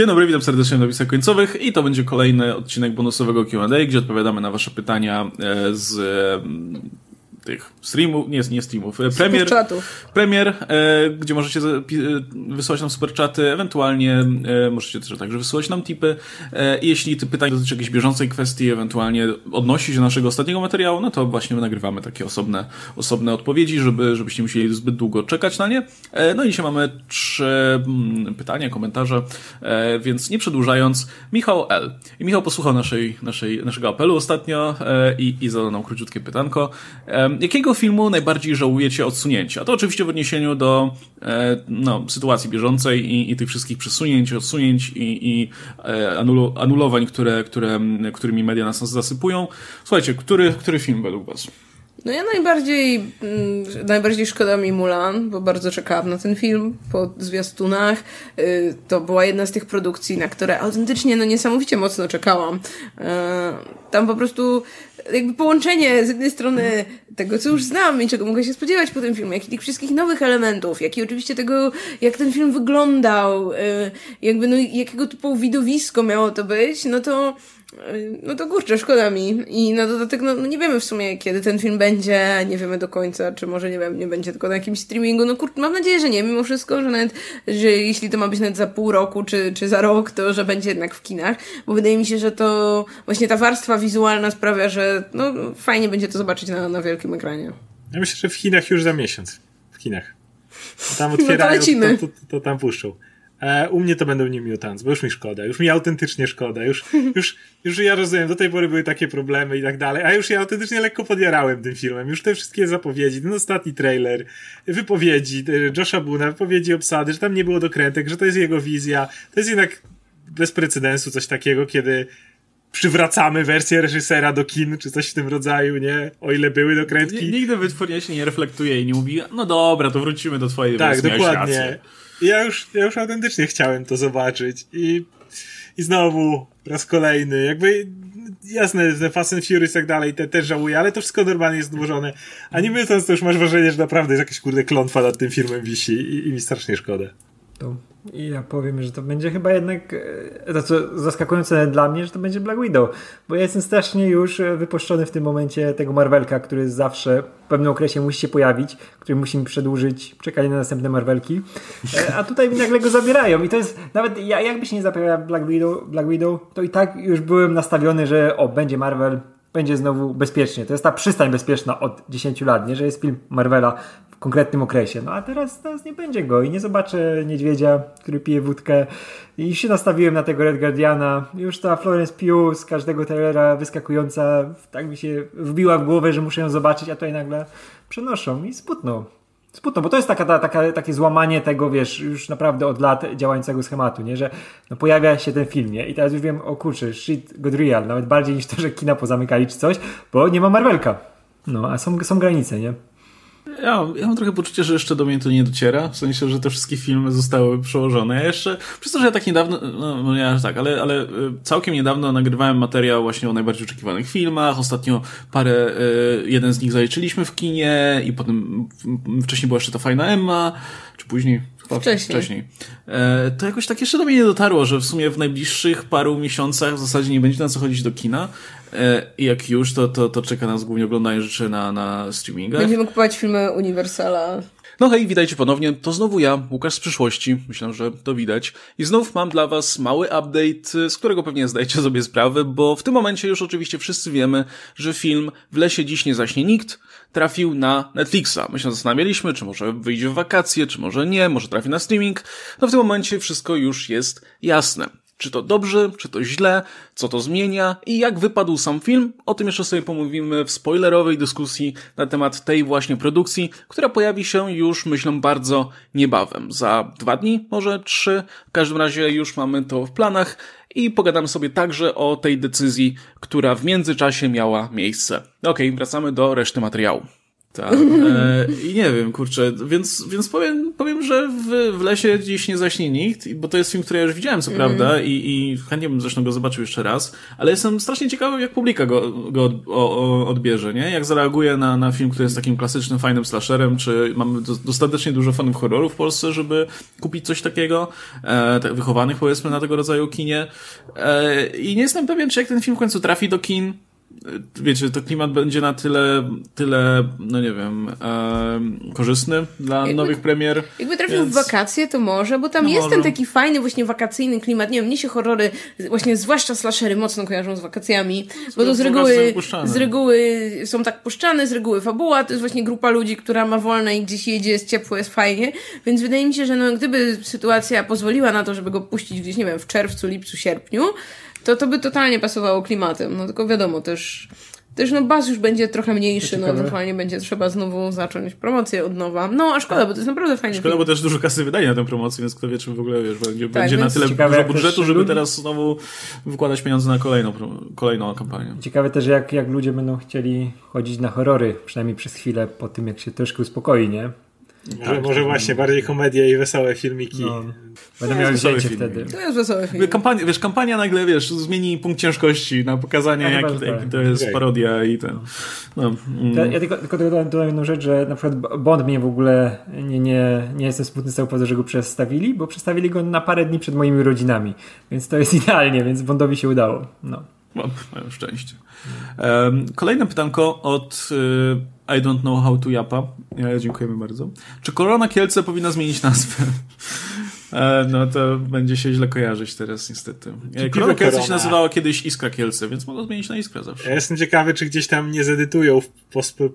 Dzień dobry, witam serdecznie na napisach końcowych i to będzie kolejny odcinek bonusowego Q&A, gdzie odpowiadamy na wasze pytania e, z tych streamów, nie, nie streamów, e, premier, premier e, gdzie możecie e, wysyłać nam superchaty, ewentualnie e, możecie też także wysyłać nam tipy. E, jeśli ty pytań dotyczy jakiejś bieżącej kwestii, ewentualnie odnosi się do naszego ostatniego materiału, no to właśnie nagrywamy takie osobne, osobne odpowiedzi, żeby, żebyście musieli zbyt długo czekać na nie. E, no i dzisiaj mamy trzy mm, pytania, komentarze, e, więc nie przedłużając, Michał L. I Michał posłuchał naszej, naszej, naszego apelu ostatnio i, i zadał nam króciutkie pytanko. Jakiego filmu najbardziej żałujecie odsunięcia? To oczywiście w odniesieniu do e, no, sytuacji bieżącej i, i tych wszystkich przesunięć, odsunięć i, i e, anulu, anulowań, które, które, którymi media nas zasypują. Słuchajcie, który, który film według was? No ja najbardziej, mm, najbardziej szkoda mi Mulan, bo bardzo czekałam na ten film po zwiastunach. Y, to była jedna z tych produkcji, na które autentycznie no niesamowicie mocno czekałam. Y, tam po prostu jakby połączenie z jednej strony tego, co już znam i czego mogę się spodziewać po tym filmie, jak i tych wszystkich nowych elementów, jak i oczywiście tego, jak ten film wyglądał, y, jakby no jakiego typu widowisko miało to być, no to no to kurczę, szkoda mi. I na dodatek, no, no, nie wiemy w sumie, kiedy ten film będzie, nie wiemy do końca, czy może, nie wiem, nie będzie tylko na jakimś streamingu. No kurczę, mam nadzieję, że nie, mimo wszystko, że nawet, że jeśli to ma być nawet za pół roku, czy, czy za rok, to że będzie jednak w kinach, bo wydaje mi się, że to właśnie ta warstwa wizualna sprawia, że no fajnie będzie to zobaczyć na, na wielkim ekranie. Ja myślę, że w Chinach już za miesiąc. W Chinach. Tam otwierają, no to, to, to, to tam puszczą. E, u mnie to będą New Mutants, bo już mi szkoda, już mi autentycznie szkoda, już, już, już ja rozumiem, do tej pory były takie problemy i tak dalej, a już ja autentycznie lekko podjarałem tym filmem, już te wszystkie zapowiedzi, ten ostatni trailer, wypowiedzi Josha Buna, wypowiedzi obsady, że tam nie było dokrętek, że to jest jego wizja, to jest jednak bez precedensu coś takiego, kiedy przywracamy wersję reżysera do kin, czy coś w tym rodzaju, nie? O ile były dokrętki. Nigdy wytwórnia się nie reflektuje i nie mówi, no dobra, to wrócimy do twojej tak, wersji. Tak, dokładnie ja już, ja już autentycznie chciałem to zobaczyć i, i znowu raz kolejny, jakby jasne, The Fast and Furious i tak dalej, te też żałuję, ale to wszystko normalnie jest odłożone. A nie myśląc, to już masz wrażenie, że naprawdę jest jakaś kurde klątwa nad tym filmem wisi i, i mi strasznie szkoda. To i ja powiem, że to będzie chyba jednak e, to co zaskakujące dla mnie, że to będzie Black Widow, bo ja jestem strasznie już e, wypuszczony w tym momencie tego Marvelka, który zawsze w pewnym okresie musi się pojawić, który musi mi przedłużyć czekanie na następne Marvelki, e, a tutaj mi nagle go zabierają i to jest, nawet ja, jakby się nie zapowiadał Black Widow, Black Widow, to i tak już byłem nastawiony, że o, będzie Marvel, będzie znowu bezpiecznie. To jest ta przystań bezpieczna od 10 lat, nie? Że jest film Marvela konkretnym okresie. No a teraz, teraz nie będzie go i nie zobaczę niedźwiedzia, który pije wódkę. I się nastawiłem na tego Red Guardiana. Już ta Florence Pugh z każdego trailera wyskakująca tak mi się wbiła w głowę, że muszę ją zobaczyć, a tutaj nagle przenoszą i sputną. Smutno, bo to jest taka, taka, takie złamanie tego, wiesz, już naprawdę od lat działającego schematu, nie? Że no, pojawia się ten film, nie? I teraz już wiem, o kurczę, shit god real, nawet bardziej niż to, że kina pozamykali czy coś, bo nie ma Marvelka. No, a są, są granice, nie? Ja, ja mam trochę poczucie, że jeszcze do mnie to nie dociera, w sensie, że te wszystkie filmy zostały przełożone. Ja jeszcze, przez to, że ja tak niedawno, no, no ja tak, ale, ale y, całkiem niedawno nagrywałem materiał właśnie o najbardziej oczekiwanych filmach. Ostatnio parę, y, jeden z nich zaliczyliśmy w kinie i potem wcześniej była jeszcze ta fajna Emma, czy później, Wcześniej. Wcześniej. E, to jakoś tak jeszcze do mnie nie dotarło, że w sumie w najbliższych paru miesiącach w zasadzie nie będzie na co chodzić do kina. E, I jak już, to, to, to czeka nas głównie oglądanie rzeczy na, na streamingach. Będziemy kupować filmy Universala. No hej, witajcie ponownie. To znowu ja, Łukasz z przyszłości. Myślę, że to widać. I znów mam dla was mały update, z którego pewnie zdajecie sobie sprawę, bo w tym momencie już oczywiście wszyscy wiemy, że film W lesie dziś nie zaśnie nikt trafił na Netflixa. My się zastanawialiśmy, czy może wyjdzie w wakacje, czy może nie, może trafi na streaming. No w tym momencie wszystko już jest jasne. Czy to dobrze, czy to źle, co to zmienia i jak wypadł sam film? O tym jeszcze sobie pomówimy w spoilerowej dyskusji na temat tej właśnie produkcji, która pojawi się już, myślę, bardzo niebawem. Za dwa dni, może trzy. W każdym razie już mamy to w planach i pogadamy sobie także o tej decyzji, która w międzyczasie miała miejsce. Okej, okay, wracamy do reszty materiału. Tak. E, I nie wiem, kurczę, więc, więc powiem, powiem, że w, w lesie dziś nie zaśnie nikt, bo to jest film, który ja już widziałem, co mm. prawda, i, i chętnie bym zresztą go zobaczył jeszcze raz, ale jestem strasznie ciekawy, jak publika go, go od, o, odbierze, nie? Jak zareaguje na, na film, który jest takim klasycznym, fajnym slasherem, czy mamy do, dostatecznie dużo fanów horroru w Polsce, żeby kupić coś takiego, e, tak wychowanych powiedzmy na tego rodzaju kinie. E, I nie jestem pewien, czy jak ten film w końcu trafi do kin, wiecie, to klimat będzie na tyle, tyle, no nie wiem, e, korzystny dla jakby, nowych premier. Jakby trafił więc... w wakacje, to może, bo tam no jest może. ten taki fajny, właśnie wakacyjny klimat. Nie wiem, mnie się horrory, właśnie zwłaszcza slashery mocno kojarzą z wakacjami, bo to z reguły, z reguły są tak puszczane, z reguły fabuła, to jest właśnie grupa ludzi, która ma wolne i gdzieś jedzie, jest ciepło, jest fajnie, więc wydaje mi się, że no, gdyby sytuacja pozwoliła na to, żeby go puścić gdzieś, nie wiem, w czerwcu, lipcu, sierpniu, to to by totalnie pasowało klimatem. No tylko wiadomo, też też no baz już będzie trochę mniejszy, no ewentualnie będzie trzeba znowu zacząć promocję od nowa. No a szkoda, bo to jest naprawdę fajny Szkoda, film. bo też dużo kasy wydaje na tę promocję, więc kto wie, czy w ogóle wiesz, będzie, tak, będzie na tyle dużo budżetu, żeby teraz znowu wykładać pieniądze na kolejną, kolejną kampanię. Ciekawe też, jak, jak ludzie będą chcieli chodzić na horrory, przynajmniej przez chwilę po tym, jak się troszkę uspokoi, nie? Może, tak, może właśnie bardziej komedia i wesołe filmiki. No. Będę miał wzięcie wtedy. To jest wesoły film. Kampania, wiesz, kampania nagle, wiesz, zmieni punkt ciężkości na pokazanie, tak, jaki, to jest okay. parodia i ten. No. Mm. Ja tylko, tylko dodam, dodam jedną rzecz, że na przykład Bond mnie w ogóle nie, nie, nie jestem smutny z tego powodu, że go przestawili, bo przestawili go na parę dni przed moimi rodzinami. Więc to jest idealnie, więc Bondowi się udało. No. Mają szczęście. Kolejne pytanko od y, I don't know how to Japa. Ja, dziękujemy bardzo. Czy Korona Kielce powinna zmienić nazwę? E, no to będzie się źle kojarzyć teraz niestety. E, Korona Kielce się nazywała kiedyś Iskra Kielce, więc mogą zmienić na Iskra zawsze. Ja jestem ciekawy, czy gdzieś tam nie zedytują w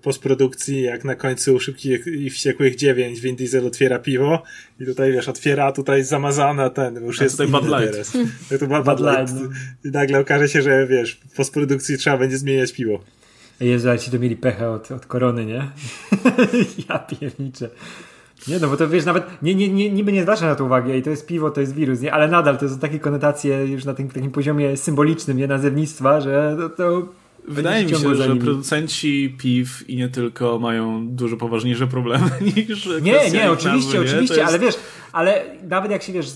postprodukcji, jak na końcu Szybkich i Wściekłych 9 Vin Diesel otwiera piwo i tutaj wiesz, otwiera, a tutaj zamazana ten, już a jest tutaj Bud Light. Teraz. To Bud, Bud Light. No. I nagle okaże się, że wiesz, w postprodukcji trzeba będzie zmieniać piwo. Jezu, ale ci to mieli pecha od, od korony, nie? ja pierniczę. Nie, no bo to wiesz, nawet nie, nie, nie, niby nie zwraca na to uwagi i to jest piwo, to jest wirus, nie? Ale nadal to są takie konotacje już na tym takim poziomie symbolicznym, nie? Nazewnictwa, że to, to Wydaje mi się, że producenci piw i nie tylko mają dużo poważniejsze problemy niż Nie, nie, oczywiście, nazwy, oczywiście, jest... ale wiesz, ale nawet jak się wiesz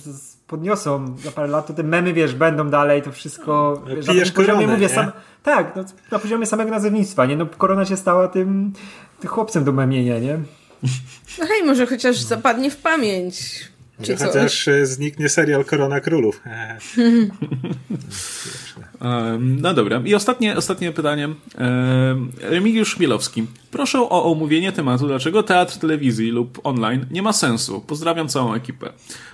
podniosą za parę lat, to te memy, wiesz, będą dalej, to wszystko, wiesz, na poziomie, koronę, mówię, sam, tak, no, na poziomie samego nazewnictwa, nie? No, korona się stała tym, tym chłopcem do memienia, nie? No hej, może chociaż zapadnie w pamięć. Czy chociaż co? zniknie serial Korona Królów. no dobra. I ostatnie, ostatnie pytanie. Remigiusz Chmielowski. Proszę o omówienie tematu, dlaczego teatr telewizji lub online nie ma sensu. Pozdrawiam całą ekipę.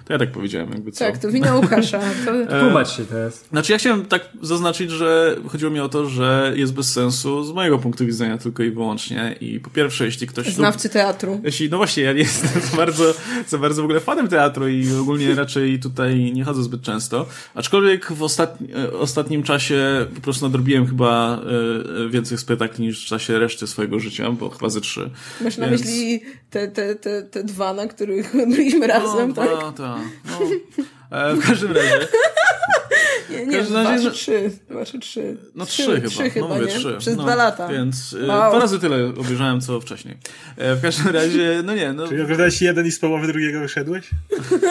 To ja tak powiedziałem, jakby co. Tak, to wina Łukasza. To... Tłumacz się teraz. Znaczy ja chciałem tak zaznaczyć, że chodziło mi o to, że jest bez sensu z mojego punktu widzenia tylko i wyłącznie. I po pierwsze, jeśli ktoś... Znawcy teatru. Jeśli, no właśnie, ja nie jestem za bardzo, za bardzo w ogóle fanem teatru i ogólnie raczej tutaj nie chodzę zbyt często. Aczkolwiek w ostatni, ostatnim czasie po prostu nadrobiłem chyba e, więcej spektakli niż w czasie reszty swojego życia, bo chyba ze trzy. Masz na Więc... myśli te, te, te, te dwa, na których byliśmy razem, no, tak? No, tak. No. E, w każdym razie. Nie, nie, dwa razie, czy trzy. Dwa czy trzy. No trzy, trzy chyba. Trzy chyba, no mówię, nie? trzy. Przez no, dwa lata. Więc y, wow. dwa razy tyle obejrzałem, co wcześniej. E, w każdym razie, no nie. No. Czyli oglądałeś jeden i z połowy drugiego wyszedłeś?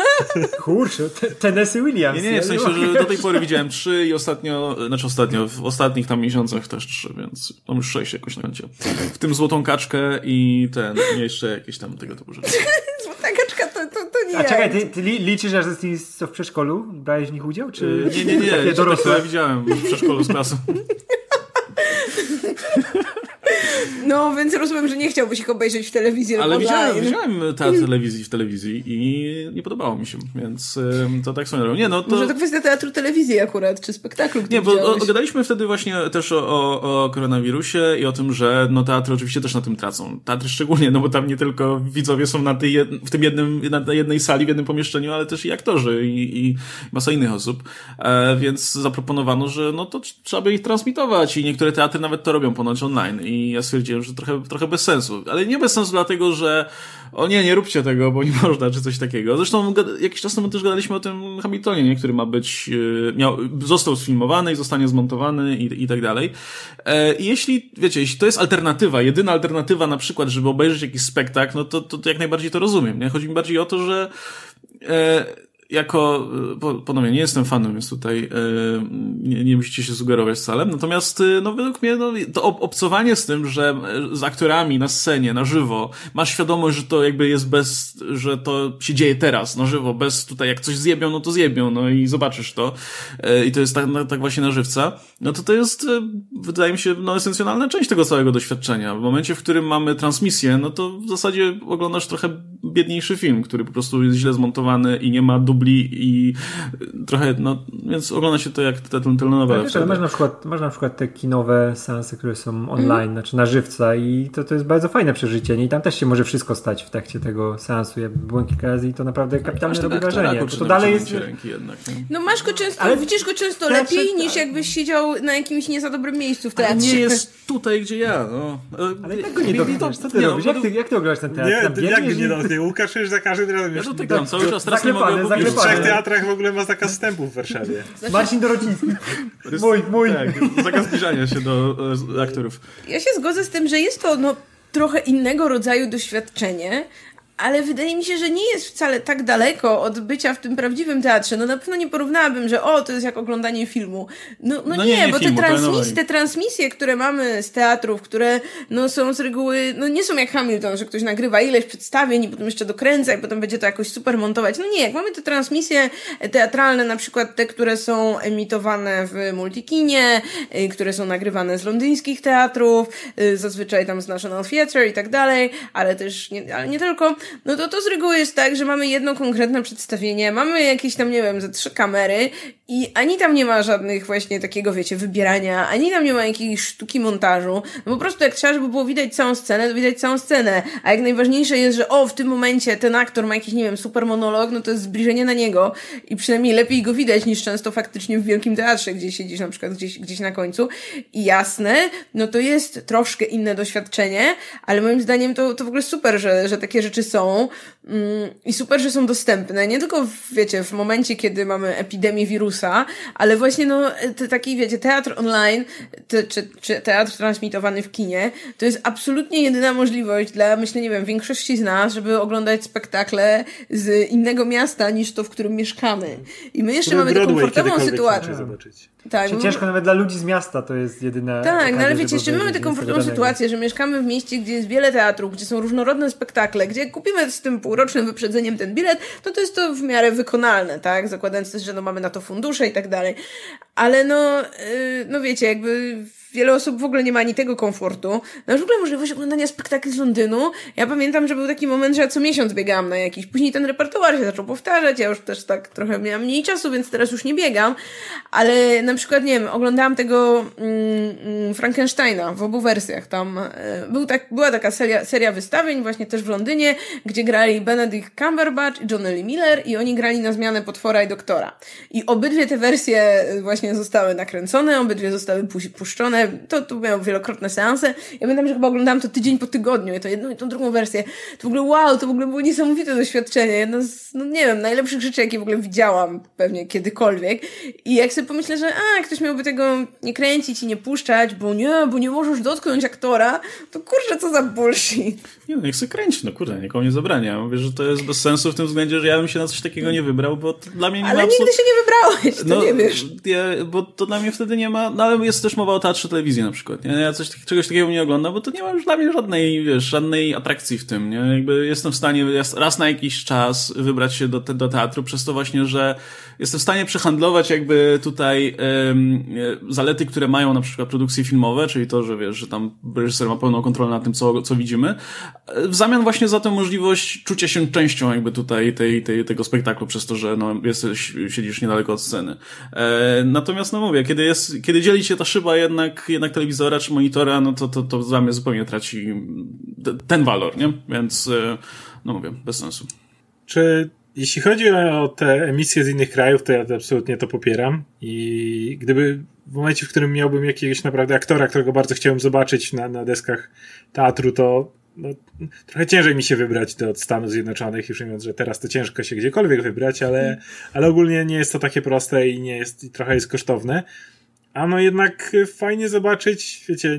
Kurczę, Tennessee Williams. Nie, nie, nie, w sensie, że do tej pory widziałem trzy i ostatnio, znaczy ostatnio, w ostatnich tam miesiącach też trzy, więc mam już sześć jakoś na koncie. W tym Złotą Kaczkę i ten, jeszcze jakieś tam tego typu rzeczy. Złota Kaczka to, to, to nie A czekaj, ty, ty liczysz, że jesteś co w przedszkolu? Brałeś w nich udział? Czy... Nie, nie, nie. Takie dorosłe? Ja widziałem w przedszkolu z klasą. No, więc rozumiem, że nie chciałbyś ich obejrzeć w telewizji Ale widziałem, widziałem teatr telewizji w telewizji i nie podobało mi się, więc to tak swoją Nie, no to... Może to kwestia teatru telewizji akurat, czy spektaklu, Nie, bo gadaliśmy wtedy właśnie też o, o, o, koronawirusie i o tym, że no teatry oczywiście też na tym tracą. Teatry szczególnie, no bo tam nie tylko widzowie są na tej w tym jednym, na jednej sali, w jednym pomieszczeniu, ale też i aktorzy i, i masa innych osób. E, więc zaproponowano, że no to trzeba by ich transmitować i niektóre teatry nawet to robią ponoć online i ja stwierdziłem, że trochę, trochę bez sensu. Ale nie bez sensu dlatego, że o nie, nie róbcie tego, bo nie można, czy coś takiego. Zresztą jakiś czas temu też gadaliśmy o tym Hamiltonie, nie? który ma być, e, miał, został sfilmowany i zostanie zmontowany i, i tak dalej. E, I jeśli, wiecie, jeśli to jest alternatywa, jedyna alternatywa na przykład, żeby obejrzeć jakiś spektakl, no to, to, to jak najbardziej to rozumiem, nie? Chodzi mi bardziej o to, że e, jako, e, ponownie nie jestem fanem, więc tutaj e, nie, nie musicie się sugerować wcale. Natomiast, e, no według mnie, no, to obcowanie z tym, że z aktorami na scenie, na żywo, masz świadomość, że to jakby jest bez, że to się dzieje teraz, na żywo, bez tutaj, jak coś zjebią, no to zjebią, no i zobaczysz to. I to jest tak, tak właśnie na żywca. No to to jest, wydaje mi się, no esencjonalna część tego całego doświadczenia. W momencie, w którym mamy transmisję, no to w zasadzie oglądasz trochę biedniejszy film, który po prostu jest źle zmontowany i nie ma dubli i trochę, no, więc ogląda się to jak te telenowele. Tak, ale masz na, przykład, masz na przykład te kinowe seansy, które są online, mm. znaczy na żywca i to, to jest bardzo fajne przeżycie. Nie? I tam też się może wszystko stać w trakcie tego seansu. Ja byłem kilka razy i to naprawdę kapitalne robi wrażenie. To, to dalej jest... Jednak, no masz go często, ale widzisz go często lepiej tak. niż jakbyś siedział na jakimś nie za dobrym miejscu w teatrze. nie jest tutaj, gdzie ja, no. Ale tak go nie dowiesz. Co ty nie, robisz? Jak ty, jak ty oglądasz ten teatr? Nie, jak nie dowiesz? Łukasz już za każdym razem. Ja to gram cały czas, teraz nie mogę. W trzech teatrach w ogóle ma zakaz wstępu w Warszawie. Marcin Dorociński. Mój, mój. Tak, zakaz zbliżania się do e, aktorów. Ja się zgodzę z tym, że jest to no, trochę innego rodzaju doświadczenie, ale wydaje mi się, że nie jest wcale tak daleko od bycia w tym prawdziwym teatrze. No na pewno nie porównałabym, że o, to jest jak oglądanie filmu. No, no, no nie, nie, nie, bo filmu, te, transmisje, te transmisje, które mamy z teatrów, które no, są z reguły, no nie są jak Hamilton, że ktoś nagrywa ileś przedstawień i potem jeszcze dokręca i potem będzie to jakoś super montować. No nie, jak mamy te transmisje teatralne, na przykład te, które są emitowane w Multikinie, y, które są nagrywane z londyńskich teatrów, y, zazwyczaj tam z National Theatre i tak dalej, ale też nie, ale nie tylko, no to to z reguły jest tak, że mamy jedno konkretne przedstawienie, mamy jakieś tam, nie wiem, ze trzy kamery i ani tam nie ma żadnych właśnie takiego, wiecie, wybierania, ani tam nie ma jakiejś sztuki montażu. No po prostu jak trzeba, żeby było widać całą scenę, to widać całą scenę. A jak najważniejsze jest, że o, w tym momencie ten aktor ma jakiś, nie wiem, super monolog, no to jest zbliżenie na niego i przynajmniej lepiej go widać niż często faktycznie w wielkim teatrze, gdzie siedzisz na przykład gdzieś, gdzieś na końcu. I jasne, no to jest troszkę inne doświadczenie, ale moim zdaniem to, to w ogóle super, że, że takie rzeczy są mm, i super, że są dostępne. Nie tylko, w, wiecie, w momencie, kiedy mamy epidemię wirusa, ale właśnie no, te, taki, wiecie, teatr online, te, czy, czy teatr transmitowany w kinie, to jest absolutnie jedyna możliwość dla, myślę, nie wiem, większości z nas, żeby oglądać spektakle z innego miasta niż to, w którym mieszkamy. I my jeszcze mamy tę komfortową sytuację. Zobaczyć. Tak. Ciężko nawet dla ludzi z miasta to jest jedyna. Tak, no ale wiecie, jeszcze mamy taką komfortową sytuację, że mieszkamy w mieście, gdzie jest wiele teatrów, gdzie są różnorodne spektakle, gdzie kupimy z tym półrocznym wyprzedzeniem ten bilet, to to jest to w miarę wykonalne, tak? Zakładając też, że no mamy na to fundusze i tak dalej. Ale no, yy, no wiecie, jakby wiele osób w ogóle nie ma ani tego komfortu. No w ogóle możliwość oglądania spektakli z Londynu. Ja pamiętam, że był taki moment, że ja co miesiąc biegałam na jakiś. Później ten repertuar się zaczął powtarzać. Ja już też tak trochę miałam mniej czasu, więc teraz już nie biegam. Ale na przykład, nie wiem, oglądałam tego mm, mm Frankensteina w obu wersjach. Tam e, był tak, była taka seria, seria wystawień właśnie też w Londynie, gdzie grali Benedict Cumberbatch i Johnny Lee Miller i oni grali na zmianę potwora i doktora. I obydwie te wersje e, właśnie zostały nakręcone, obydwie zostały puszczone to, to miał wielokrotne seanse. Ja pamiętam, że chyba oglądałam to tydzień po tygodniu, i to jedną i tą drugą wersję. To w ogóle wow, to w ogóle było niesamowite doświadczenie. Jedno z, no nie wiem, najlepszych rzeczy, jakie w ogóle widziałam pewnie kiedykolwiek. I jak sobie pomyślę, że a, ktoś miałby tego nie kręcić i nie puszczać, bo nie, bo nie możesz dotknąć aktora, to kurczę, co za bullshit. Nie no, niech sobie kręci, no kurde, nikomu nie zabrania. Mówię, że to jest bez sensu w tym względzie, że ja bym się na coś takiego nie wybrał, bo dla mnie nie ale ma... Ale nigdy się nie wybrałeś, to no, nie wiesz. Ja, bo to dla mnie wtedy nie ma, no ale jest też mowa o teatrze telewizji na przykład, nie? Ja coś, czegoś takiego nie oglądam, bo to nie ma już dla mnie żadnej, wiesz, żadnej atrakcji w tym, nie? Jakby jestem w stanie raz na jakiś czas wybrać się do, te, do teatru przez to właśnie, że jestem w stanie przehandlować jakby tutaj um, zalety, które mają na przykład produkcje filmowe, czyli to, że wiesz, że tam reżyser ma pełną kontrolę nad tym, co, co widzimy, w zamian właśnie za tę możliwość czucia się częścią jakby tutaj tej, tej, tego spektaklu, przez to, że no, jesteś, siedzisz niedaleko od sceny. E, natomiast no mówię, kiedy jest, kiedy dzieli się ta szyba jednak, jednak telewizora czy monitora, no to, to, to dla mnie zupełnie traci ten walor, nie? Więc, e, no mówię, bez sensu. Czy jeśli chodzi o te emisje z innych krajów, to ja absolutnie to popieram i gdyby w momencie, w którym miałbym jakiegoś naprawdę aktora, którego bardzo chciałem zobaczyć na, na deskach teatru, to no, trochę ciężej mi się wybrać do Stanów Zjednoczonych, już mówiąc, że teraz to ciężko się gdziekolwiek wybrać, ale, ale ogólnie nie jest to takie proste i nie jest, i trochę jest kosztowne. A no jednak fajnie zobaczyć, wiecie,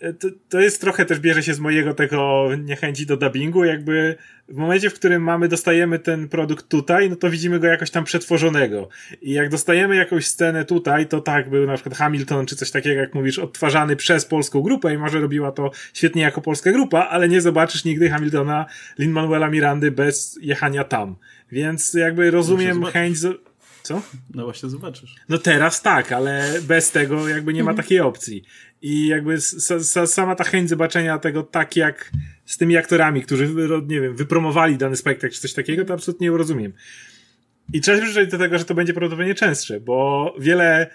E, to, to jest trochę też bierze się z mojego tego niechęci do dubbingu, jakby w momencie, w którym mamy, dostajemy ten produkt tutaj, no to widzimy go jakoś tam przetworzonego. I jak dostajemy jakąś scenę tutaj, to tak, był na przykład Hamilton, czy coś takiego, jak mówisz, odtwarzany przez polską grupę i może robiła to świetnie jako polska grupa, ale nie zobaczysz nigdy Hamiltona Lin-Manuela Mirandy bez jechania tam. Więc jakby rozumiem chęć... Co? No właśnie zobaczysz. No teraz tak, ale bez tego jakby nie ma mhm. takiej opcji. I jakby sama ta chęć zobaczenia tego tak jak z tymi aktorami, którzy, nie wiem, wypromowali dany spektakl czy coś takiego, to absolutnie nie rozumiem. I trzeba się przyjrzeć do tego, że to będzie prawdopodobnie częstsze, bo wiele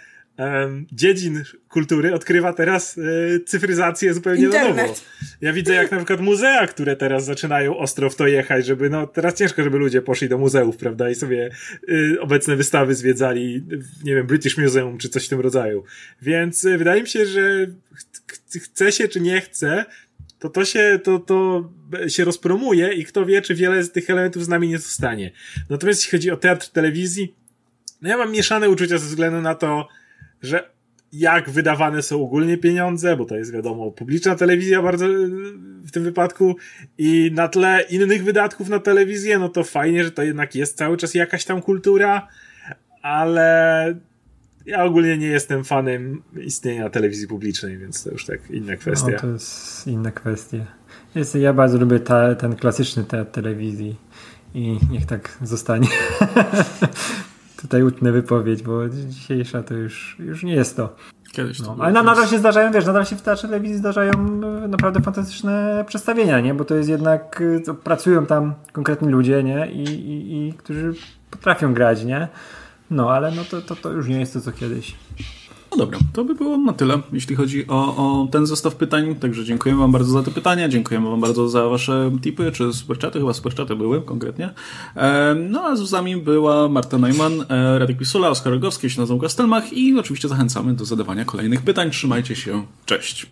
dziedzin kultury odkrywa teraz e, cyfryzację zupełnie Internet. na nowo. Ja widzę jak na przykład muzea, które teraz zaczynają ostro w to jechać, żeby no teraz ciężko, żeby ludzie poszli do muzeów, prawda, i sobie y, obecne wystawy zwiedzali, nie wiem, British Museum czy coś w tym rodzaju. Więc y, wydaje mi się, że ch chce się czy nie chce, to to się, to, to się rozpromuje i kto wie, czy wiele z tych elementów z nami nie zostanie. Natomiast jeśli chodzi o teatr telewizji, no ja mam mieszane uczucia ze względu na to, że jak wydawane są ogólnie pieniądze, bo to jest wiadomo publiczna telewizja bardzo w tym wypadku i na tle innych wydatków na telewizję, no to fajnie, że to jednak jest cały czas jakaś tam kultura, ale ja ogólnie nie jestem fanem istnienia telewizji publicznej, więc to już tak inna kwestia. No, to jest inna kwestia. Jest, ja bardzo lubię ta, ten klasyczny teatr telewizji i niech tak zostanie. tutaj utnę wypowiedź, bo dzisiejsza to już, już nie jest to. Kiedyś to no, Ale nadal się zdarzają, wiesz, nadal się w teatrze telewizji zdarzają e, naprawdę fantastyczne przedstawienia, nie? Bo to jest jednak, e, to pracują tam konkretni ludzie, nie? I, i, i którzy potrafią grać, nie? No, ale no to, to, to już nie jest to, co kiedyś. No dobra, to by było na tyle, jeśli chodzi o, o ten zestaw pytań. Także dziękujemy Wam bardzo za te pytania, dziękujemy Wam bardzo za Wasze tipy, czy superchaty, chyba superchaty były konkretnie. E, no a z nami była Marta Neumann, e, Radek Pisula, Oskar Rogowski, się nazywam Kastelmach i oczywiście zachęcamy do zadawania kolejnych pytań. Trzymajcie się, cześć!